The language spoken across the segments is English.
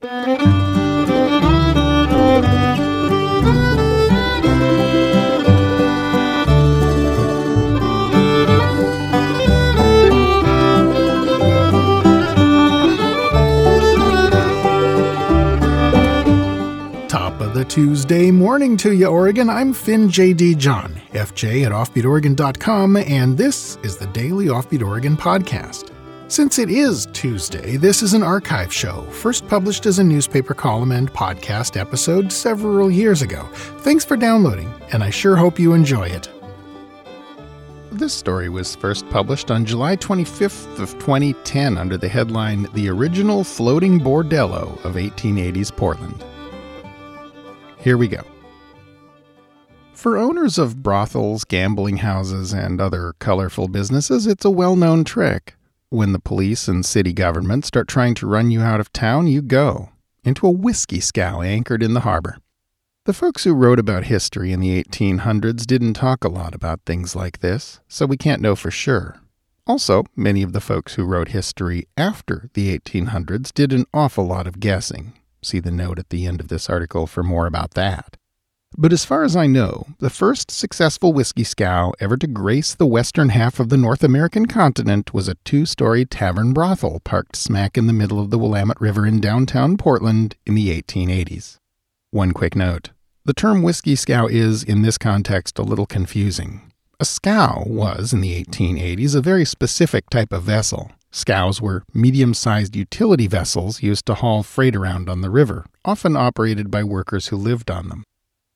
Top of the Tuesday morning to you, Oregon. I'm Finn J.D. John, FJ at OffbeatOregon.com, and this is the Daily Offbeat Oregon podcast. Since it is Tuesday, this is an archive show, first published as a newspaper column and podcast episode several years ago. Thanks for downloading, and I sure hope you enjoy it. This story was first published on July 25th of 2010 under the headline The Original Floating Bordello of 1880s Portland. Here we go. For owners of brothels, gambling houses, and other colorful businesses, it's a well known trick. When the police and city government start trying to run you out of town, you go into a whiskey scow anchored in the harbor. The folks who wrote about history in the 1800s didn't talk a lot about things like this, so we can't know for sure. Also, many of the folks who wrote history after the 1800s did an awful lot of guessing. See the note at the end of this article for more about that. But as far as I know, the first successful whiskey scow ever to grace the western half of the North American continent was a two story tavern brothel parked smack in the middle of the Willamette River in downtown Portland in the 1880s. One quick note the term whiskey scow is, in this context, a little confusing. A scow was, in the 1880s, a very specific type of vessel. Scows were medium sized utility vessels used to haul freight around on the river, often operated by workers who lived on them.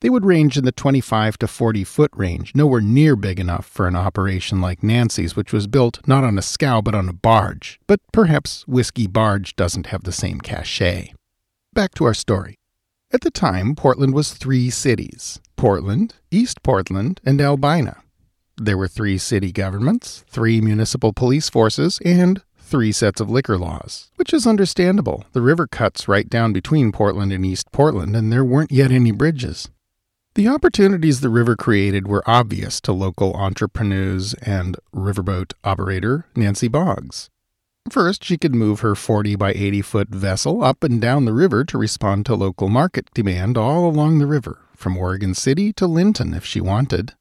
They would range in the 25 to 40 foot range, nowhere near big enough for an operation like Nancy's, which was built not on a scow but on a barge. But perhaps Whiskey Barge doesn't have the same cachet. Back to our story. At the time, Portland was three cities Portland, East Portland, and Albina. There were three city governments, three municipal police forces, and three sets of liquor laws, which is understandable. The river cuts right down between Portland and East Portland, and there weren't yet any bridges. The opportunities the river created were obvious to local entrepreneurs and riverboat operator Nancy Boggs. First, she could move her 40 by 80 foot vessel up and down the river to respond to local market demand all along the river, from Oregon City to Linnton if she wanted.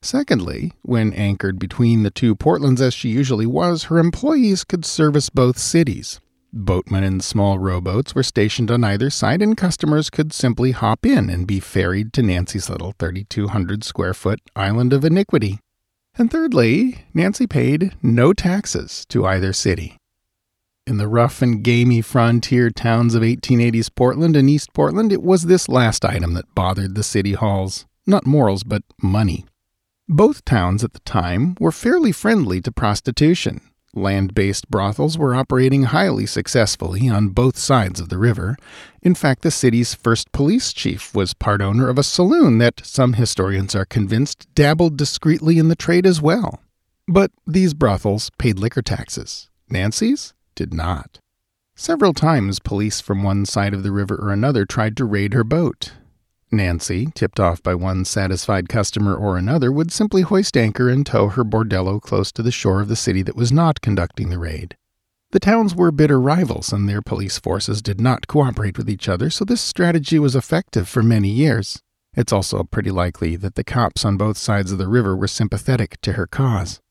Secondly, when anchored between the two Portlands as she usually was, her employees could service both cities, Boatmen in small rowboats were stationed on either side, and customers could simply hop in and be ferried to Nancy's little 3,200 square foot island of iniquity. And thirdly, Nancy paid no taxes to either city. In the rough and gamey frontier towns of 1880s Portland and East Portland, it was this last item that bothered the city halls. Not morals, but money. Both towns at the time were fairly friendly to prostitution, Land based brothels were operating highly successfully on both sides of the river. In fact, the city's first police chief was part owner of a saloon that, some historians are convinced, dabbled discreetly in the trade as well. But these brothels paid liquor taxes. Nancy's did not. Several times, police from one side of the river or another tried to raid her boat. Nancy, tipped off by one satisfied customer or another, would simply hoist anchor and tow her bordello close to the shore of the city that was not conducting the raid. The towns were bitter rivals, and their police forces did not cooperate with each other, so this strategy was effective for many years. It's also pretty likely that the cops on both sides of the river were sympathetic to her cause.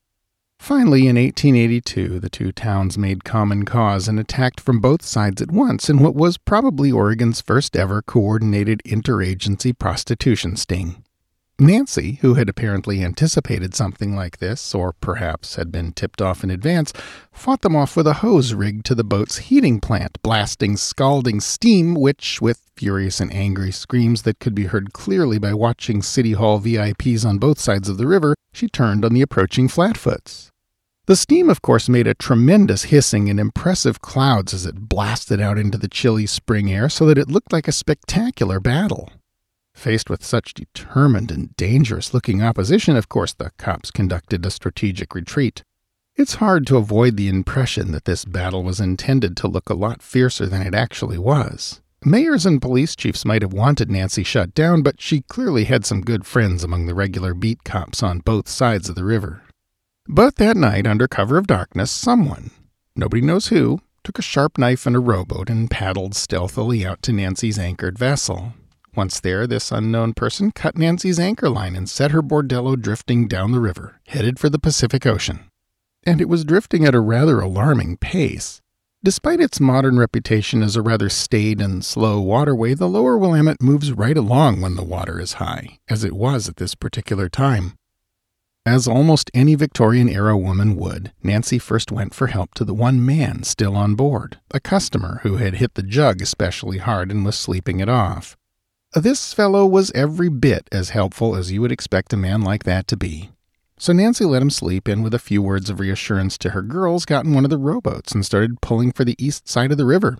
Finally, in 1882, the two towns made common cause and attacked from both sides at once in what was probably Oregon's first ever coordinated interagency prostitution sting. Nancy, who had apparently anticipated something like this, or perhaps had been tipped off in advance, fought them off with a hose rigged to the boat's heating plant, blasting scalding steam, which, with furious and angry screams that could be heard clearly by watching City Hall VIPs on both sides of the river, she turned on the approaching Flatfoots. The steam, of course, made a tremendous hissing and impressive clouds as it blasted out into the chilly spring air so that it looked like a spectacular battle. Faced with such determined and dangerous looking opposition, of course, the cops conducted a strategic retreat. It's hard to avoid the impression that this battle was intended to look a lot fiercer than it actually was. Mayors and police chiefs might have wanted Nancy shut down, but she clearly had some good friends among the regular beat cops on both sides of the river. But that night, under cover of darkness, someone, nobody knows who, took a sharp knife and a rowboat, and paddled stealthily out to Nancy's anchored vessel. Once there, this unknown person cut Nancy's anchor line and set her bordello drifting down the river, headed for the Pacific Ocean. And it was drifting at a rather alarming pace. Despite its modern reputation as a rather staid and slow waterway, the lower Willamette moves right along when the water is high, as it was at this particular time. As almost any Victorian era woman would, Nancy first went for help to the one man still on board, a customer who had hit the jug especially hard and was sleeping it off. This fellow was every bit as helpful as you would expect a man like that to be. So Nancy let him sleep and, with a few words of reassurance to her girls, got in one of the rowboats and started pulling for the east side of the river.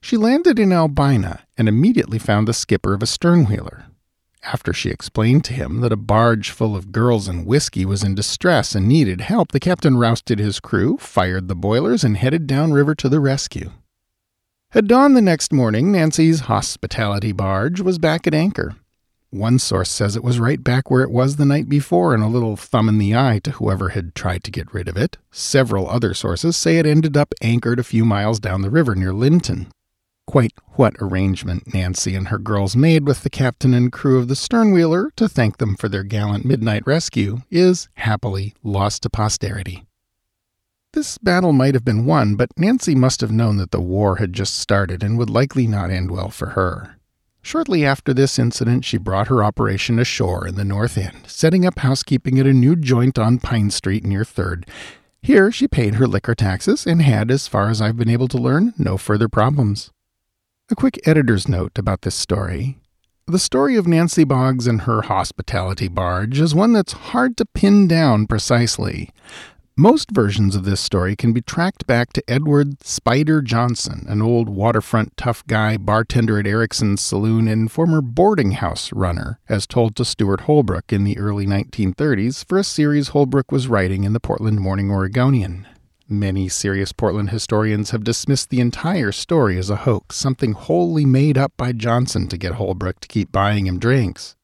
She landed in Albina and immediately found the skipper of a sternwheeler. After she explained to him that a barge full of girls and whiskey was in distress and needed help, the captain rousted his crew, fired the boilers, and headed downriver to the rescue. At dawn the next morning, Nancy's hospitality barge was back at anchor. One source says it was right back where it was the night before and a little thumb in the eye to whoever had tried to get rid of it. Several other sources say it ended up anchored a few miles down the river near Linnton. Quite what arrangement Nancy and her girls made with the captain and crew of the sternwheeler to thank them for their gallant midnight rescue is happily lost to posterity. This battle might have been won, but Nancy must have known that the war had just started and would likely not end well for her. Shortly after this incident, she brought her operation ashore in the North End, setting up housekeeping at a new joint on Pine Street near 3rd. Here she paid her liquor taxes and had, as far as I've been able to learn, no further problems. A quick editor's note about this story. The story of Nancy Boggs and her hospitality barge is one that's hard to pin down precisely. Most versions of this story can be tracked back to Edward Spider Johnson, an old waterfront tough guy, bartender at Erickson's Saloon, and former boarding house runner, as told to Stewart Holbrook in the early 1930s for a series Holbrook was writing in the Portland Morning Oregonian. Many serious Portland historians have dismissed the entire story as a hoax, something wholly made up by Johnson to get Holbrook to keep buying him drinks.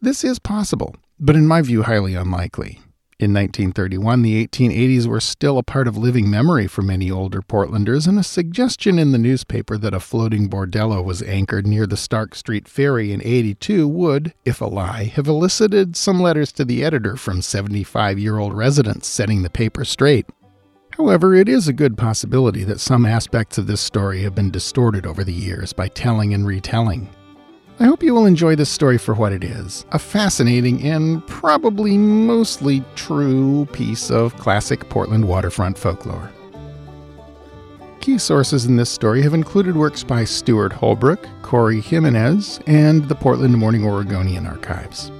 This is possible, but in my view, highly unlikely. In 1931, the 1880s were still a part of living memory for many older Portlanders, and a suggestion in the newspaper that a floating bordello was anchored near the Stark Street Ferry in 82 would, if a lie, have elicited some letters to the editor from 75 year old residents setting the paper straight. However, it is a good possibility that some aspects of this story have been distorted over the years by telling and retelling. I hope you will enjoy this story for what it is a fascinating and probably mostly true piece of classic Portland waterfront folklore. Key sources in this story have included works by Stewart Holbrook, Corey Jimenez, and the Portland Morning Oregonian archives.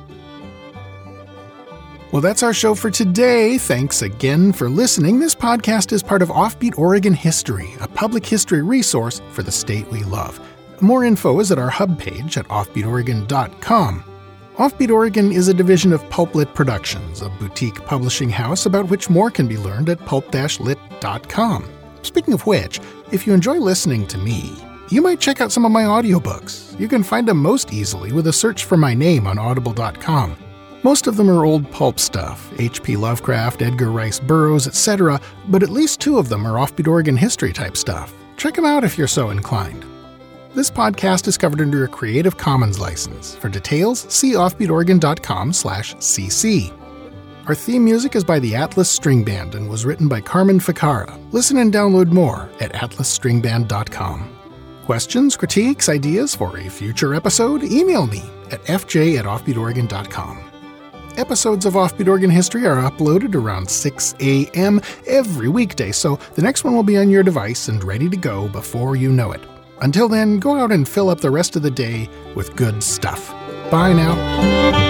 Well, that's our show for today. Thanks again for listening. This podcast is part of Offbeat Oregon History, a public history resource for the state we love. More info is at our hub page at offbeatoregon.com. Offbeat Oregon is a division of Pulplit Productions, a boutique publishing house about which more can be learned at pulp-lit.com. Speaking of which, if you enjoy listening to me, you might check out some of my audiobooks. You can find them most easily with a search for my name on audible.com. Most of them are old pulp stuff H.P. Lovecraft, Edgar Rice Burroughs, etc., but at least two of them are offbeat Oregon history type stuff. Check them out if you're so inclined. This podcast is covered under a Creative Commons license. For details, see offbeatoregon.com/cc. Our theme music is by the Atlas String Band and was written by Carmen Ficara. Listen and download more at atlasstringband.com. Questions, critiques, ideas for a future episode? Email me at fj at. Episodes of Offbeat Oregon History are uploaded around 6 a.m. every weekday, so the next one will be on your device and ready to go before you know it. Until then, go out and fill up the rest of the day with good stuff. Bye now.